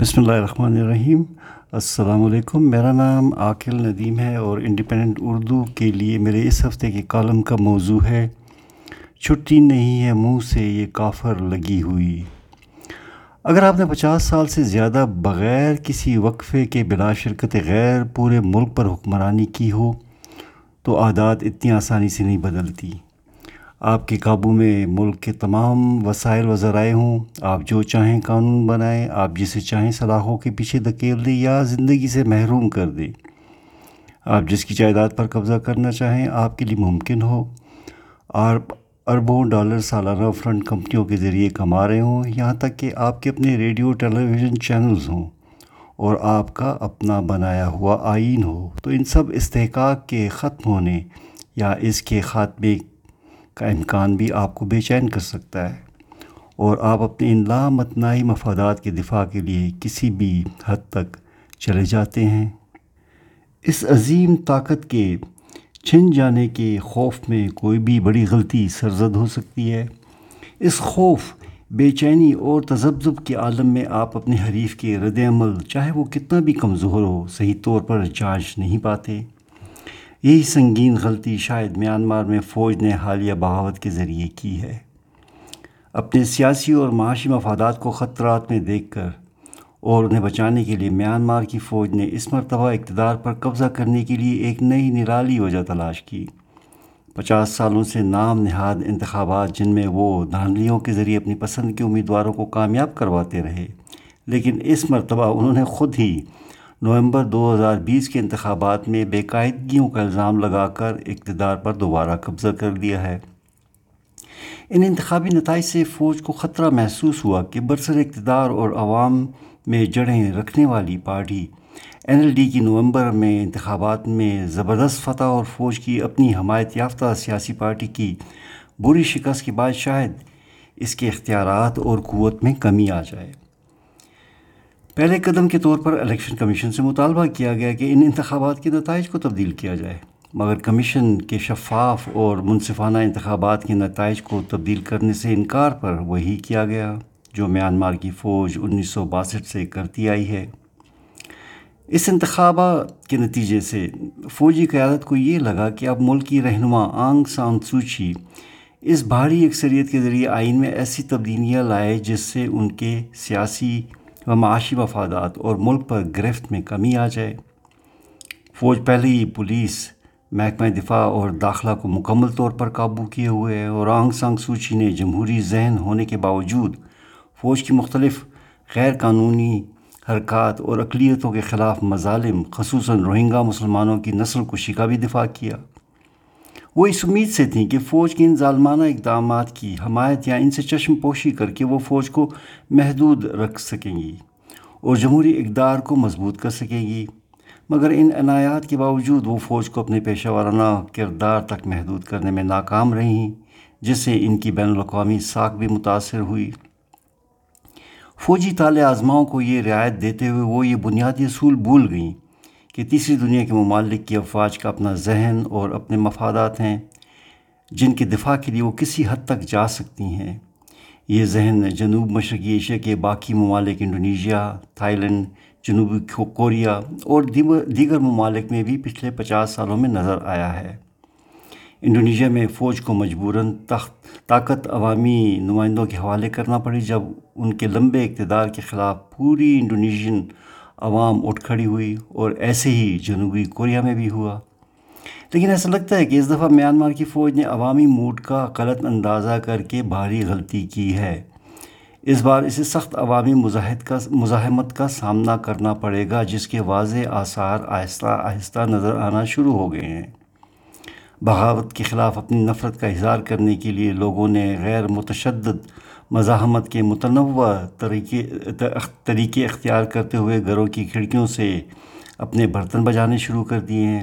بسم اللہ الرحمن الرحیم۔ السلام علیکم۔ میرا نام عاقل ندیم ہے اور انڈیپینڈنٹ اردو کے لیے میرے اس ہفتے کے کالم کا موضوع ہے، چھٹی نہیں ہے، منہ سے یہ کافر لگی ہوئی۔ اگر آپ نے پچاس سال سے زیادہ بغیر کسی وقفے کے بلا شرکت غیر پورے ملک پر حکمرانی کی ہو، تو عادات اتنی آسانی سے نہیں بدلتی۔ آپ کے قابو میں ملک کے تمام وسائل و ذرائع ہوں۔ آپ جو چاہیں قانون بنائیں، آپ جسے چاہیں صلاحوں کے پیچھے دھکیل دیں یا زندگی سے محروم کر دیں۔ آپ جس کی جائیداد پر قبضہ کرنا چاہیں، آپ کے لیے ممکن ہو۔ اور اربوں ڈالر سالانہ فرنٹ کمپنیوں کے ذریعے کما رہے ہوں۔ یہاں تک کہ آپ کے اپنے ریڈیو ٹیلی ویژن چینلز ہوں۔ اور آپ کا اپنا بنایا ہوا آئین ہو۔ تو ان سب استحقاق کے ختم ہونے یا اس کے خاتمے کا امکان بھی آپ کو بے چین کر سکتا ہے۔ اور آپ اپنے ان لامتنائی مفادات کے دفاع کے لیے کسی بھی حد تک چلے جاتے ہیں۔ اس عظیم طاقت کے چھن جانے کے خوف میں کوئی بھی بڑی غلطی سرزد ہو سکتی ہے۔ اس خوف، بے چینی اور تذبذب کے عالم میں آپ اپنے حریف کے رد عمل چاہے وہ کتنا بھی کمزور ہو، صحیح طور پر جانچ نہیں پاتے۔ یہی سنگین غلطی شاید میانمار میں فوج نے حالیہ بغاوت کے ذریعے کی ہے۔ اپنے سیاسی اور معاشی مفادات کو خطرات میں دیکھ کر اور انہیں بچانے کے لیے میانمار کی فوج نے اس مرتبہ اقتدار پر قبضہ کرنے کے لیے ایک نئی نرالی وجہ تلاش کی۔ پچاس سالوں سے نام نہاد انتخابات جن میں وہ دھاندلیوں کے ذریعے اپنی پسند کے امیدواروں کو کامیاب کرواتے رہے، لیکن اس مرتبہ انہوں نے خود ہی نومبر دو ہزار بیس کے انتخابات میں بے قاعدگیوں کا الزام لگا کر اقتدار پر دوبارہ قبضہ کر دیا ہے۔ ان انتخابی نتائج سے فوج کو خطرہ محسوس ہوا کہ برسر اقتدار اور عوام میں جڑیں رکھنے والی پارٹی این ایل ڈی کی نومبر میں انتخابات میں زبردست فتح اور فوج کی اپنی حمایت یافتہ سیاسی پارٹی کی بری شکست کے بعد شاید اس کے اختیارات اور قوت میں کمی آ جائے۔ پہلے قدم کے طور پر الیکشن کمیشن سے مطالبہ کیا گیا کہ ان انتخابات کے نتائج کو تبدیل کیا جائے۔ مگر کمیشن کے شفاف اور منصفانہ انتخابات کے نتائج کو تبدیل کرنے سے انکار پر وہی کیا گیا، جو میانمار کی فوج انیس سو باسٹھ سے کرتی آئی ہے۔ اس انتخابہ کے نتیجے سے فوجی قیادت کو یہ لگا کہ اب ملک کی رہنما آنگ سان سوچی اس بھاری اکثریت کے ذریعے آئین میں ایسی تبدیلیاں لائے جس سے ان کے سیاسی و معاشی مفادات اور ملک پر گرفت میں کمی آ جائے۔ فوج پہلے ہی پولیس، محکمہ دفاع اور داخلہ کو مکمل طور پر قابو کیے ہوئے ہے اور آنگ سانگ سوچی نے جمہوری ذہن ہونے کے باوجود فوج کی مختلف غیر قانونی حرکات اور اقلیتوں کے خلاف مظالم، خصوصاً روہنگا مسلمانوں کی نسل کشی کا بھی دفاع کیا۔ وہ اس امید سے تھیں کہ فوج کے ان ظالمانہ اقدامات کی حمایت یا ان سے چشم پوشی کر کے وہ فوج کو محدود رکھ سکیں گی اور جمہوری اقدار کو مضبوط کر سکیں گی۔ مگر ان عنایات کے باوجود وہ فوج کو اپنے پیشہ ورانہ کردار تک محدود کرنے میں ناکام رہیں جس سے ان کی بین الاقوامی ساکھ بھی متاثر ہوئی۔ فوجی طال آزماؤں کو یہ رعایت دیتے ہوئے وہ یہ بنیادی اصول بھول گئیں۔ کہ تیسری دنیا کے ممالک کی افواج کا اپنا ذہن اور اپنے مفادات ہیں، جن کے دفاع کے لیے وہ کسی حد تک جا سکتی ہیں۔ یہ ذہن جنوب مشرقی ایشیا کے باقی ممالک انڈونیشیا تھائی لینڈ جنوبی کوریا اور دیگر ممالک میں بھی پچھلے پچاس سالوں میں نظر آیا ہے۔ انڈونیشیا میں فوج کو مجبوراً تخت طاقت عوامی نمائندوں کے حوالے کرنا پڑی، جب ان کے لمبے اقتدار کے خلاف پوری انڈونیشین عوام اٹھ کھڑی ہوئی اور ایسے ہی جنوبی کوریا میں بھی ہوا۔ لیکن ایسا لگتا ہے کہ اس دفعہ میانمار کی فوج نے عوامی موڈ کا غلط اندازہ کر کے بھاری غلطی کی ہے۔ اس بار اسے سخت عوامی مزاحد کا مزاحمت کا سامنا کرنا پڑے گا، جس کے واضح آثار آہستہ آہستہ نظر آنا شروع ہو گئے ہیں۔ بغاوت کے خلاف اپنی نفرت کا اظہار کرنے کے لیے لوگوں نے غیر متشدد مزاحمت کے متنوع طریقے طریقے اختیار کرتے ہوئے گھروں کی کھڑکیوں سے اپنے برتن بجانے شروع کر دیے ہیں۔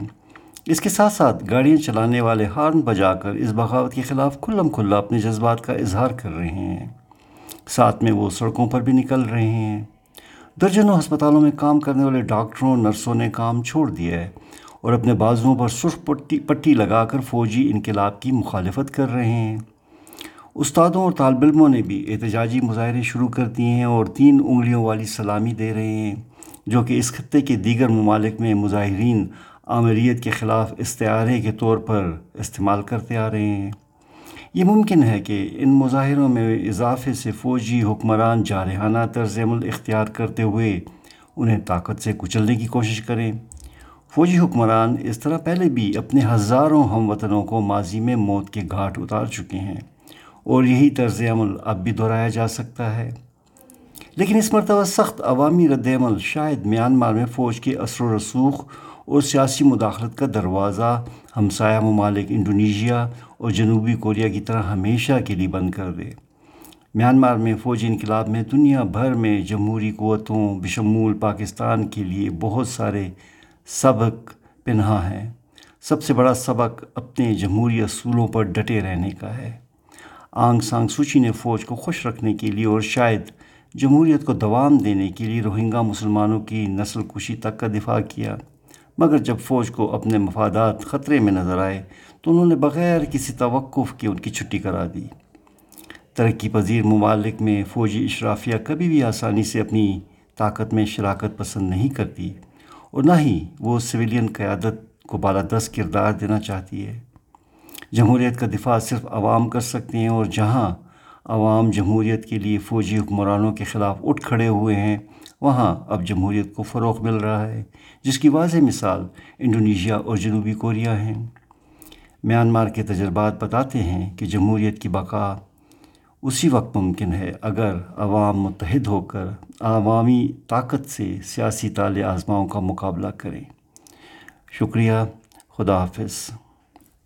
اس کے ساتھ ساتھ گاڑیاں چلانے والے ہارن بجا کر اس بغاوت کے خلاف کھلم کھلا اپنے جذبات کا اظہار کر رہے ہیں۔ ساتھ میں وہ سڑکوں پر بھی نکل رہے ہیں۔ درجنوں ہسپتالوں میں کام کرنے والے ڈاکٹروں، نرسوں نے کام چھوڑ دیا ہے اور اپنے بازوؤں پر سرخ پٹی پٹی لگا کر فوجی انقلاب کی مخالفت کر رہے ہیں۔ استادوں اور طالب علموں نے بھی احتجاجی مظاہرے شروع کر دیے ہیں اور تین انگلیوں والی سلامی دے رہے ہیں، جو کہ اس خطے کے دیگر ممالک میں مظاہرین آمریت کے خلاف استعارے کے طور پر استعمال کرتے آ رہے ہیں۔ یہ ممکن ہے کہ ان مظاہروں میں اضافے سے فوجی حکمران جارحانہ طرز عمل اختیار کرتے ہوئے انہیں طاقت سے کچلنے کی کوشش کریں۔ فوجی حکمران اس طرح پہلے بھی اپنے ہزاروں ہم وطنوں کو ماضی میں موت کے گھاٹ اتار چکے ہیں۔ اور یہی طرز عمل اب بھی دہرایا جا سکتا ہے۔ لیکن اس مرتبہ سخت عوامی رد عمل شاید میانمار میں فوج کے اثر و رسوخ اور سیاسی مداخلت کا دروازہ ہمسایہ ممالک انڈونیشیا اور جنوبی کوریا کی طرح ہمیشہ کے لیے بند کر دے۔ میانمار میں فوجی انقلاب میں دنیا بھر میں جمہوری قوتوں، بشمول پاکستان کے لیے بہت سارے سبق پنہا ہیں۔ سب سے بڑا سبق اپنے جمہوری اصولوں پر ڈٹے رہنے کا ہے۔ آنگ سانگ سوچی نے فوج کو خوش رکھنے کے لیے اور شاید جمہوریت کو دوام دینے کے لیے روہنگا مسلمانوں کی نسل کشی تک کا دفاع کیا۔ مگر جب فوج کو اپنے مفادات خطرے میں نظر آئے تو انہوں نے بغیر کسی توقف کے ان کی چھٹی کرا دی۔ ترقی پذیر ممالک میں فوجی اشرافیہ کبھی بھی آسانی سے اپنی طاقت میں شراکت پسند نہیں کرتی اور نہ ہی وہ سویلین قیادت کو بالادست کردار دینا چاہتی ہے۔ جمہوریت کا دفاع صرف عوام کر سکتے ہیں اور جہاں عوام جمہوریت کے لیے فوجی حکمرانوں کے خلاف اٹھ کھڑے ہوئے ہیں، وہاں اب جمہوریت کو فروغ مل رہا ہے۔ جس کی واضح مثال انڈونیشیا اور جنوبی کوریا ہیں۔ میانمار کے تجربات بتاتے ہیں کہ جمہوریت کی بقا اسی وقت ممکن ہے اگر عوام متحد ہو کر عوامی طاقت سے سیاسی طال آزماؤں کا مقابلہ کریں۔ شکریہ، خدا حافظ۔